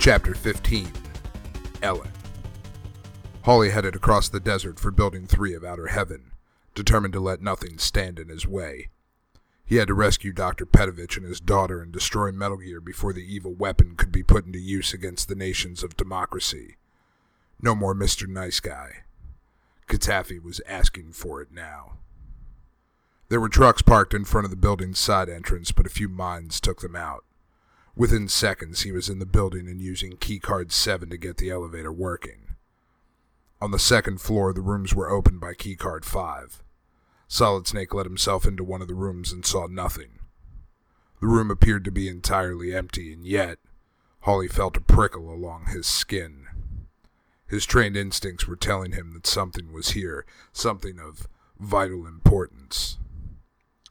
Chapter 15 Ellen. Holly headed across the desert for Building 3 of Outer Heaven, determined to let nothing stand in his way. He had to rescue Dr. Pettrovich and his daughter and destroy Metal Gear before the evil weapon could be put into use against the nations of democracy. No more Mr. Nice Guy. CaTaffy was asking for it now. There were trucks parked in front of the building's side entrance, but a few mines took them out. Within seconds, he was in the building and using keycard 7 to get the elevator working. On the second floor, the rooms were opened by keycard 5. Solid Snake let himself into one of the rooms and saw nothing. The room appeared to be entirely empty, and yet, Holly felt a prickle along his skin. His trained instincts were telling him that something was here, something of vital importance.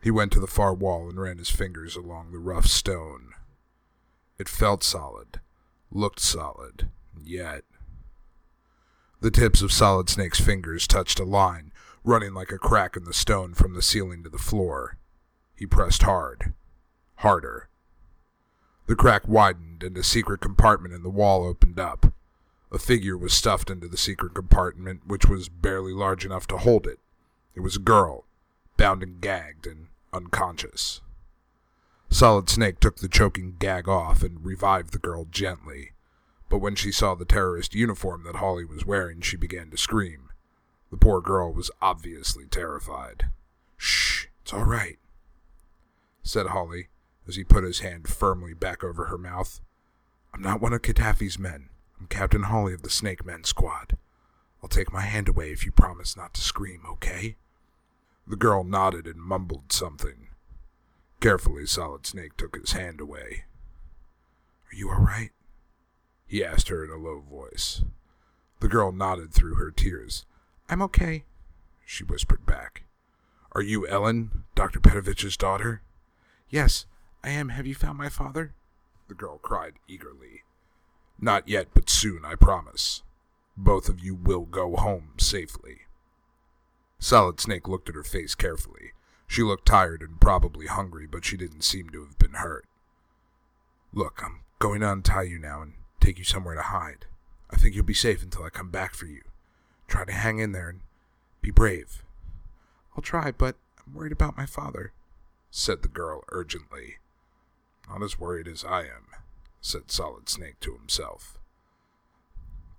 He went to the far wall and ran his fingers along the rough stone. It felt solid, looked solid, yet. The tips of Solid Snake's fingers touched a line, running like a crack in the stone from the ceiling to the floor. He pressed hard, harder. The crack widened and a secret compartment in the wall opened up. A figure was stuffed into the secret compartment, which was barely large enough to hold it. It was a girl, bound and gagged and unconscious. Solid Snake took the choking gag off and revived the girl gently. But when she saw the terrorist uniform that Holly was wearing, she began to scream. The poor girl was obviously terrified. Shh, it's all right, said Holly as he put his hand firmly back over her mouth. I'm not one of CaTaffy's men. I'm Captain Holly of the Snake Men Squad. I'll take my hand away if you promise not to scream, okay? The girl nodded and mumbled something. Carefully, Solid Snake took his hand away. Are you all right? He asked her in a low voice. The girl nodded through her tears. I'm okay, she whispered back. Are you Ellen, Dr. Pettrovich's daughter? Yes, I am. Have you found my father? The girl cried eagerly. Not yet, but soon, I promise. Both of you will go home safely. Solid Snake looked at her face carefully. She looked tired and probably hungry, but she didn't seem to have been hurt. Look, I'm going to untie you now and take you somewhere to hide. I think you'll be safe until I come back for you. Try to hang in there and be brave. I'll try, but I'm worried about my father, said the girl urgently. Not as worried as I am, said Solid Snake to himself.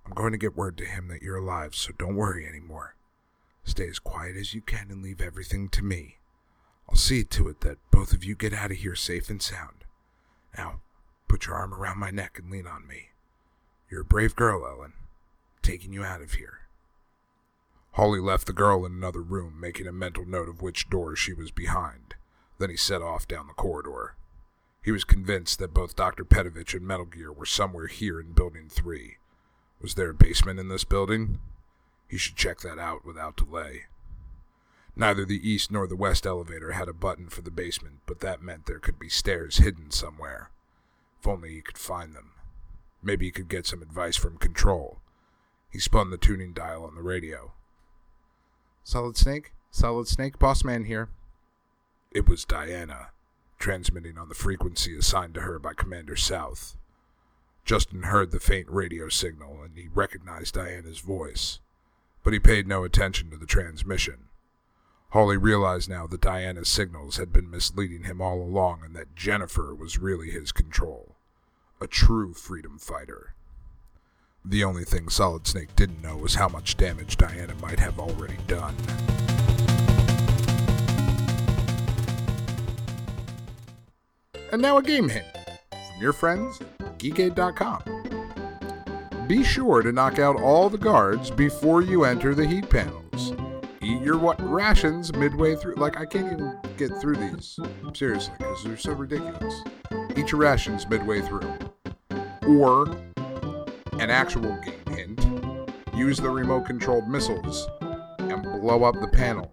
I'm going to get word to him that you're alive, so don't worry any more. Stay as quiet as you can and leave everything to me. I'll see to it that both of you get out of here safe and sound. Now, put your arm around my neck and lean on me. You're a brave girl, Ellen. Taking you out of here. Holly left the girl in another room, making a mental note of which door she was behind. Then he set off down the corridor. He was convinced that both Dr. Pettrovich and Metal Gear were somewhere here in Building 3. Was there a basement in this building? He should check that out without delay. Neither the east nor the west elevator had a button for the basement, but that meant there could be stairs hidden somewhere. If only he could find them. Maybe he could get some advice from Control. He spun the tuning dial on the radio. Solid Snake? Solid Snake, Boss Man here. It was Diana, transmitting on the frequency assigned to her by Commander South. Justin heard the faint radio signal and he recognized Diana's voice, but he paid no attention to the transmission. Holly realized now that Diana's signals had been misleading him all along and that Jennifer was really his control. A true freedom fighter. The only thing Solid Snake didn't know was how much damage Diana might have already done. And now a game hint from your friends, Geekade.com. Be sure to knock out all the guards before you enter the heat panels. Eat your what rations midway through. Like, I can't even get through these. Seriously, because they're so ridiculous. Eat your rations midway through. Or, an actual game hint, use the remote controlled missiles and blow up the panel.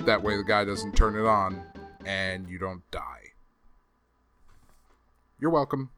That way the guy doesn't turn it on and you don't die. You're welcome.